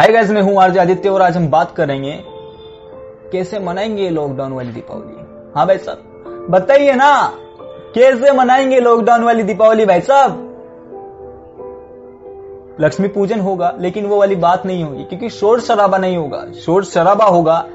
Hi guys मैं हूँ RJ Aditya और आज हम बात करेंगे कैसे मनाएँगे लॉकडाउन वाली दीपावली। हाँ भाई साहब, बताइए ना, कैसे मनाएँगे लॉकडाउन वाली दीपावली भाई साहब? लक्ष्मी पूजन होगा, लेकिन वो वाली बात नहीं होगी, क्योंकि शोर शराबा नहीं होगा, शोर शराबा होगा,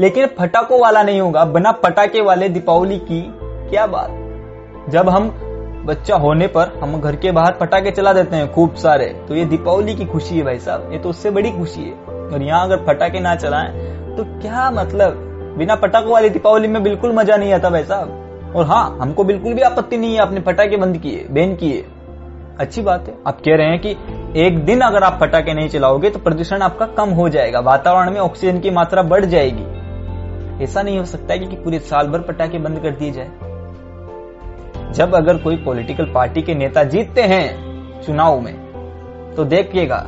लेकिन फटाकों वाला नहीं होगा, बिना पटाखे वाले दीपावली की क्या बात? जब हम बच्चा होने पर हम घर के बाहर पटाखे चला देते हैं खूब सारे। तो ये दीपावली की खुशी है भाई साहब। ये तो उससे बड़ी खुशी है। और यहाँ अगर पटाखे ना चलाएँ तो क्या मतलब? बिना पटाखों वाली दीपावली में बिल्कुल मज़ा नहीं आता भाई साहब। और हाँ हमको बिल्कुल भी आपत्ति नहीं है आपने पटाखे बंद किए, बैन किए। अच्छी बात है। आप कह रहे हैं कि एक दिन अगर आप पटाखे नहीं चलाओगे तो प्रदूषण आपका कम हो जाएगा। वातावरण में ऑक्सीजन की मात्रा बढ़ जाएगी। ऐसा नहीं हो सकता है कि पूरे साल भर पटाखे बंद कर दिए जाए। जब अगर कोई पॉलिटिकल पार्टी के नेता जीतते हैं चुनाव में तो देखिएगा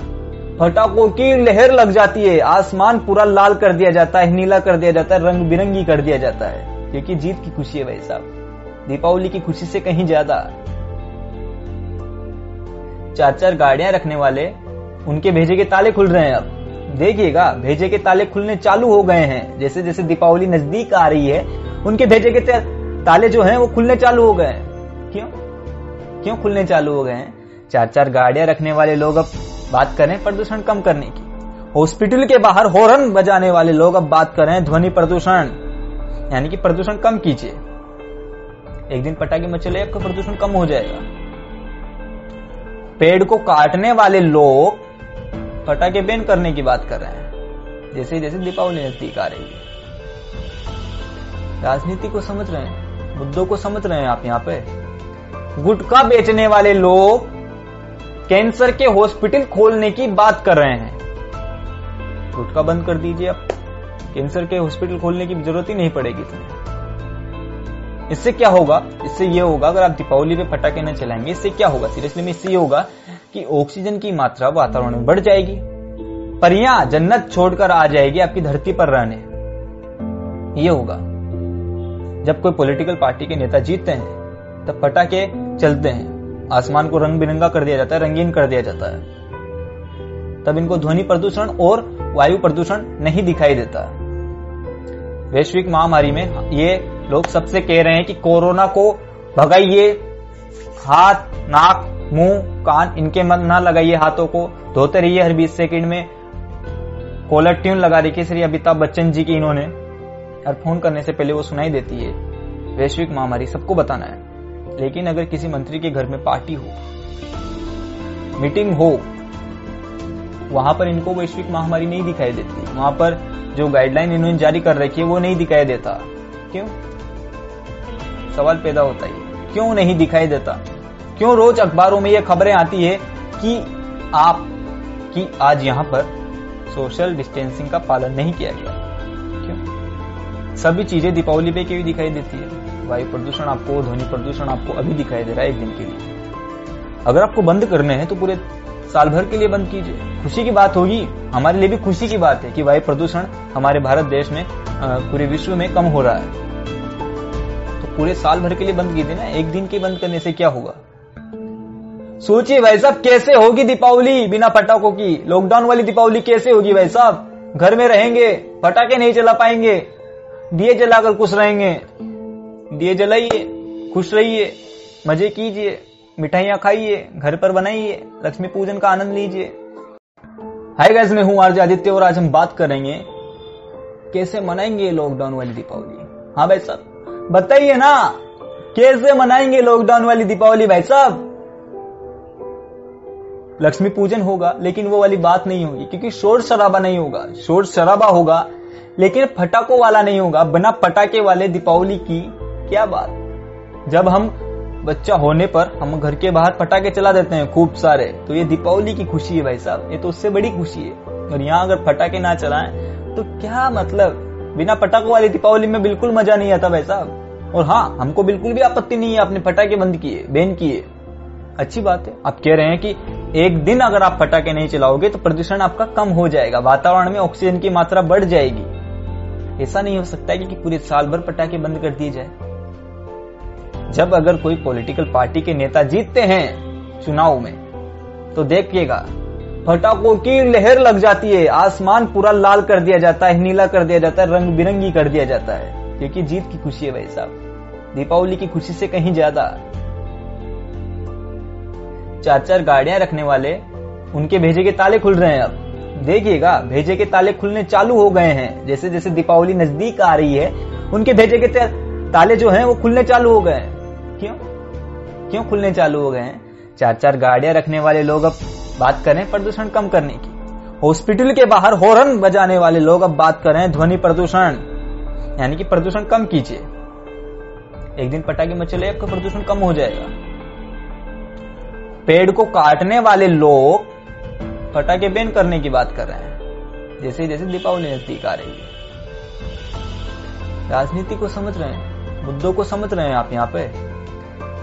पटाखों की लहर लग जाती है। आसमान पूरा लाल कर दिया जाता है, नीला कर दिया जाता है, रंग बिरंगी कर दिया जाता है। क्योंकि जीत की खुशी है भाई साहब। दीपावली की खुशी से कहीं ज़्यादा। चार चार गाड़ियाँ रखने वाले, उनके भेजे के ताले खुल रहे हैं अब। देखिएगा, भेजे के ताले खुलने चालू हो गए हैं। जैसे जैसे दीपावली नज़दीक आ रही है, उनके भेजे के ताले जो हैं, वो खुलने चालू हो गए हैं। क्यों? क्यों खुलने चालू हो गए हैं? चार चार गाड़ियाँ रखने वाले लोग अब बात करें प्रदूषण कम करने की। हॉस्पिटल के बाहर हॉर्न बजाने वाले लोग अब बात करें ध्वनि प्रदूषण। यानी कि प्रदूषण कम कीजिए। एक दिन पटाखे में चले आपका प्रदूषण कम हो जाएगा। पेड़ को काटने वाले लोग पटाखे बैन करने की बात कर रहे हैं। जैसे जैसे दीपावली नज़दीक आ रही है। राजनीति को समझ रहे हैं, मुद्दों को समझ रहे हैं आप यहाँ पे। गुटखा बेचने वाले लोग कैंसर के हॉस्पिटल खोलने की बात कर रहे हैं। गुटखा बंद कर दीजिए आप। कैंसर के हॉस्पिटल खोलने की ज़रूरत ही नहीं पड़ेगी तुम्हें। इससे क्या होगा? इससे ये होगा, अगर आप दीपावली पे पटाखे न चलाएँगे, इससे क्या होगा? सीरियसली में इससे ये होगा कि ऑक्सीजन की मात्रा वातावरण में बढ़ जाएगी। परियाँ जन्नत छोड़कर आ जाएगी आपकी धरती पर रहने। ये होगा। जब कोई पॉलिटिकल पार्टी के नेता जीतते हैं, तब पटाखे चलते हैं। आसमान को रंग बिरंगा कर दिया जाता है, रंगीन कर दिया जाता है। तब इनको ध्वनि प्रदूषण और वायु प्रदूषण नहीं दिखाई देता। वैश्विक महामारी में ये लोग सबसे कह रहे हैं कि कोरोना को भगाइए। हाथ, नाक, मुँह, कान, इनके मन ना लगाइए हाथों को। धोते रहिए हर बीस सेकंड में। कॉलर ट्यून लगा रखी श्री अमिताभ बच्चन जी की इन्होंने। और फ़ोन करने से पहले वो सुनाई देती है। वैश्विक महामारी सबको बताना है। लेकिन अगर किसी मंत्री के घर में पार्टी हो, मीटिंग हो, वहाँ पर इनको वैश्विक महामारी नहीं दिखाई देती। वहाँ पर जो गाइडलाइन इन्होंने जारी कर रखी है, वो नहीं दिखाई देता। क्यों? सवाल पैदा होता है क्यों नहीं दिखाई देता? क्यों रोज अखबारों में ये खबरें आती है कि आप, कि आज यहाँ पर सोशल डिस्टेंसिंग का पालन नहीं किया गया? क्यों? सभी चीज़ें दीपावली पे क्यों दिखाई देती है? वायु प्रदूषण आपको, ध्वनि प्रदूषण आपको अभी दिखाई दे रहा है एक दिन के लिए। अगर आपको बंद करने हैं तो पूरे साल भर के लिए बंद कीजिए। खुशी की बात होगी। हमारे लिए भी खुशी की बात है कि वायु प्रदूषण हमारे भारत देश में पूरे विश्व में कम हो रहा है। तो पूरे साल भर के लिए बंद कीजिए ना। एक दिन के बंद करने से क्या होगा? सोचिए भाई साहब, कैसे होगी दीपावली बिना पटाखों की? लॉकडाउन वाली दीपावली कैसे होगी भाई साहब? घर में रहेंगे, पटाखे नहीं चला पाएँगे, दिए जलाकर खुश रहेंगे। दिए जलाइए, खुश रहिए, मज़े कीजिए, मिठाइयाँ खाइए, घर पर बनाइए, लक्ष्मी पूजन का आनंद लीजिए। हाय गाइस मैं हूँ आरजे आदित्य और आज हम बात करेंगे कैसे मनाएँगे लॉकडाउन वाली दीपावली? हाँ भाई साहब, बताइए ना, कैसे मनाएँगे लॉकडाउन वाली दीपावली भाई साहब? लक्ष्मी पूजन होगा, लेकिन वो वाली बात नहीं होगी, क्योंकि शोर शराबा नहीं होगा। शोर शराबा होगा, लेकिन फटाकों वाला नहीं होगा, बिना पटाखे वाले दीपावली की क्या बात? जब हम बच्चा होने पर हम घर के बाहर पटाखे चला देते हैं खूब सारे तो ये दीपावली की खुशी है भाई साहब, ये तो उससे बड़ी खुशी है। और यहाँ अगर पटाखे ना चलाएँ तो क्या मतलब? बिना पटाखों वाली दीपावली में बिल्कुल मज़ा नहीं आता भाई साहब। और हाँ हमको बिल्कुल भी आपत्ति नहीं है, आपने पटाखे बंद किए, बैन किए। अच्छी बात है। आप कह रहे हैं कि एक दिन अगर आप पटाखे नहीं चलाओगे तो प्रदूषण आपका कम हो जाएगा, वातावरण में ऑक्सीजन की मात्रा बढ़ जाएगी। ऐसा नहीं हो सकता है कि पूरे साल भर पटाखे बंद कर दिए जाए। जब अगर कोई पॉलिटिकल पार्टी के नेता जीतते हैं चुनाव में तो देखिएगा पटाखों की लहर लग जाती है। आसमान पूरा लाल कर दिया जाता है, नीला कर दिया जाता है, रंग बिरंगी कर दिया जाता है। क्योंकि जीत की खुशी है भाई साहब। दीपावली की खुशी से कहीं ज़्यादा। चार चार गाड़ियाँ रखने वाले, उनके भेजे के ताले खुल रहे हैं अब। देखिएगा, भेजे के ताले खुलने चालू हो गए हैं। जैसे जैसे दीपावली नज़दीक आ रही है, उनके भेजे के ताले जो हैं, वो खुलने चालू हो गए हैं। क्यों? क्यों खुलने चालू हो गए हैं? चार चार गाड़ियाँ रखने वाले लोग अब बात करें प्रदूषण कम करने की। हॉस्पिटल के बाहर हॉर्न बजाने वाले लोग अब बात कर रहे हैं ध्वनि प्रदूषण। यानी कि प्रदूषण कम कीजिए। एक दिन पटाखे में चले आपका प्रदूषण कम हो जाएगा। पेड़ को काटने वाले लोग पटाखे बैन करने की बात कर रहे हैं। जैसे जैसे दीपावली नज़दीक आ रही है। राजनीति को समझ रहे हैं, मुद्दों को समझ रहे हैं आप यहाँ पे।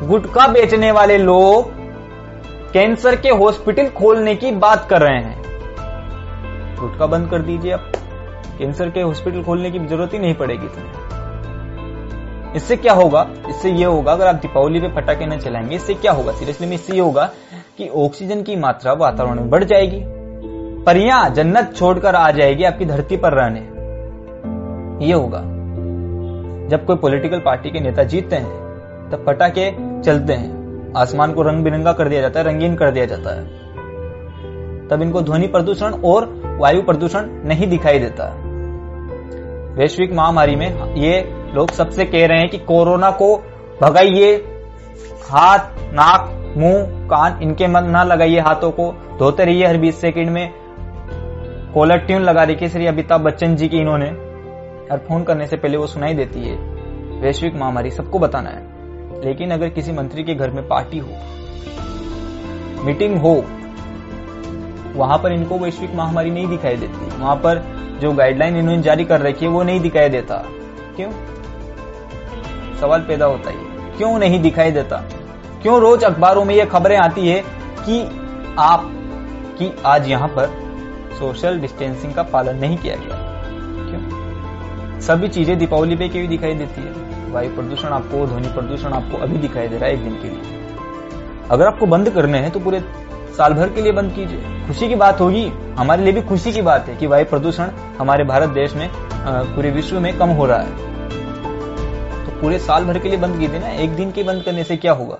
गुटखा बेचने वाले लोग कैंसर के हॉस्पिटल खोलने की बात कर रहे हैं। गुटखा बंद कर दीजिए आप। कैंसर के हॉस्पिटल खोलने की ज़रूरत ही नहीं पड़ेगी तुम्हें। इससे क्या होगा? इससे ये होगा, अगर आप दीपावली पे पटाखे न चलाएँगे, इससे क्या होगा? सीरियसली में इससे ये होगा कि ऑक्सीजन की मात्रा वातावरण में बढ़ जाएगी। परियाँ जन्नत छोड़कर आ जाएगी आपकी धरती पर रहने। ये होगा। जब कोई पॉलिटिकल पार्टी के नेता जीतते हैं, तब पटाखे चलते हैं। आसमान को रंग बिरंगा कर दिया जाता है, रंगीन कर दिया जाता है। तब इनको ध्वनि प्रदूषण और वायु प्रदूषण नहीं दिखाई देता। वैश्विक महामारी में ये लोग सबसे कह रहे हैं कि कोरोना को भगाइए। हाथ, नाक, मुँह, कान, इनके मन ना लगाइए हाथों को। धोते रहिए हर बीस सेकंड में। कॉलर ट्यून लगा रखी श्री अमिताभ बच्चन जी की इन्होंने। और फ़ोन करने से पहले वो सुनाई देती है। वैश्विक महामारी सबको बताना है। लेकिन अगर किसी मंत्री के घर में पार्टी हो, मीटिंग हो, वहाँ पर इनको वैश्विक महामारी नहीं दिखाई देती। वहाँ पर जो गाइडलाइन इन्होंने जारी कर रखी है, वो नहीं दिखाई देता। क्यों? सवाल पैदा होता है क्यों नहीं दिखाई देता? क्यों रोज अखबारों में ये खबरें आती है कि आप, कि आज यहाँ पर सोशल डिस्टेंसिंग का पालन नहीं किया गया? क्यों? सभी चीज़ें दीपावली पे क्यों दिखाई देती है? वायु प्रदूषण आपको, ध्वनि प्रदूषण आपको अभी दिखाई दे रहा है एक दिन के लिए। अगर आपको बंद करने हैं तो पूरे साल भर के लिए बंद कीजिए। खुशी की बात होगी। हमारे लिए भी खुशी की बात है कि वायु प्रदूषण हमारे भारत देश में पूरे विश्व में कम हो रहा है। तो पूरे साल भर के लिए बंद कीजिए ना। एक दिन के बंद करने से क्या होगा?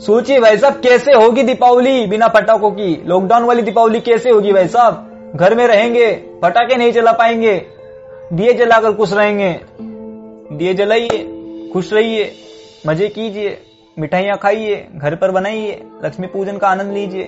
सोचिए भाई साहब, कैसे होगी दीपावली बिना पटाखों की? लॉकडाउन वाली दीपावली कैसे होगी भाई साहब? घर में रहेंगे, पटाखे नहीं चला पाएँगे, दिए जलाकर खुश रहेंगे। दिए जलाइए, खुश रहिए, मज़े कीजिए, मिठाइयाँ खाइए, घर पर बनाइए, लक्ष्मी पूजन का आनंद लीजिए।